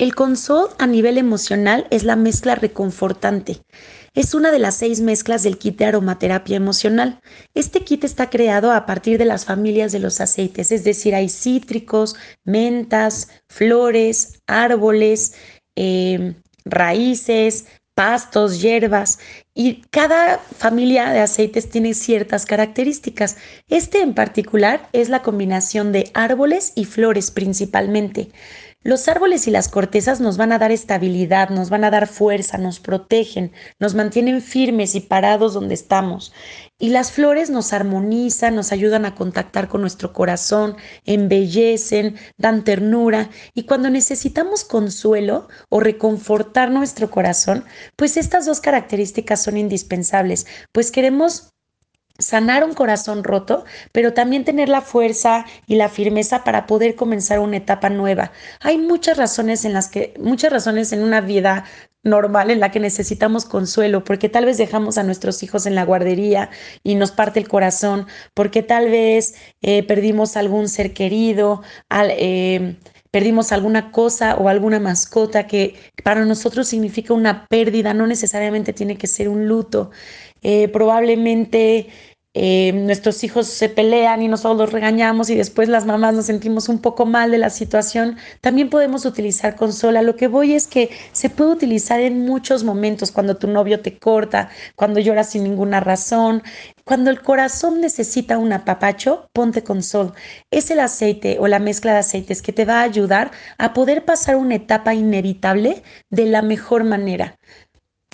El consol a nivel emocional es la mezcla reconfortante. Es una de las seis mezclas del kit de aromaterapia emocional. Este kit está creado a partir de las familias de los aceites, es decir, hay cítricos, mentas, flores, árboles, eh, raíces, pastos, hierbas y cada familia de aceites tiene ciertas características. Este en particular es la combinación de árboles y flores principalmente. Los árboles y las cortezas nos van a dar estabilidad, nos van a dar fuerza, nos protegen, nos mantienen firmes y parados donde estamos. Y las flores nos armonizan, nos ayudan a contactar con nuestro corazón, embellecen, dan ternura. Y cuando necesitamos consuelo o reconfortar nuestro corazón, pues estas dos características son indispensables, pues queremos sanar un corazón roto, pero también tener la fuerza y la firmeza para poder comenzar una etapa nueva. Hay muchas razones en las que, muchas razones en una vida normal en la que necesitamos consuelo, porque tal vez dejamos a nuestros hijos en la guardería y nos parte el corazón, porque tal vez eh, perdimos algún ser querido, eh, perdimos alguna cosa o alguna mascota que para nosotros significa una pérdida, no necesariamente tiene que ser un luto. Eh, probablemente eh, nuestros hijos se pelean y nosotros los regañamos y después las mamás nos sentimos un poco mal de la situación, también podemos utilizar consola. Lo que voy es que se puede utilizar en muchos momentos, cuando tu novio te corta, cuando lloras sin ninguna razón, cuando el corazón necesita un apapacho, ponte consol. Es el aceite o la mezcla de aceites que te va a ayudar a poder pasar una etapa inevitable de la mejor manera.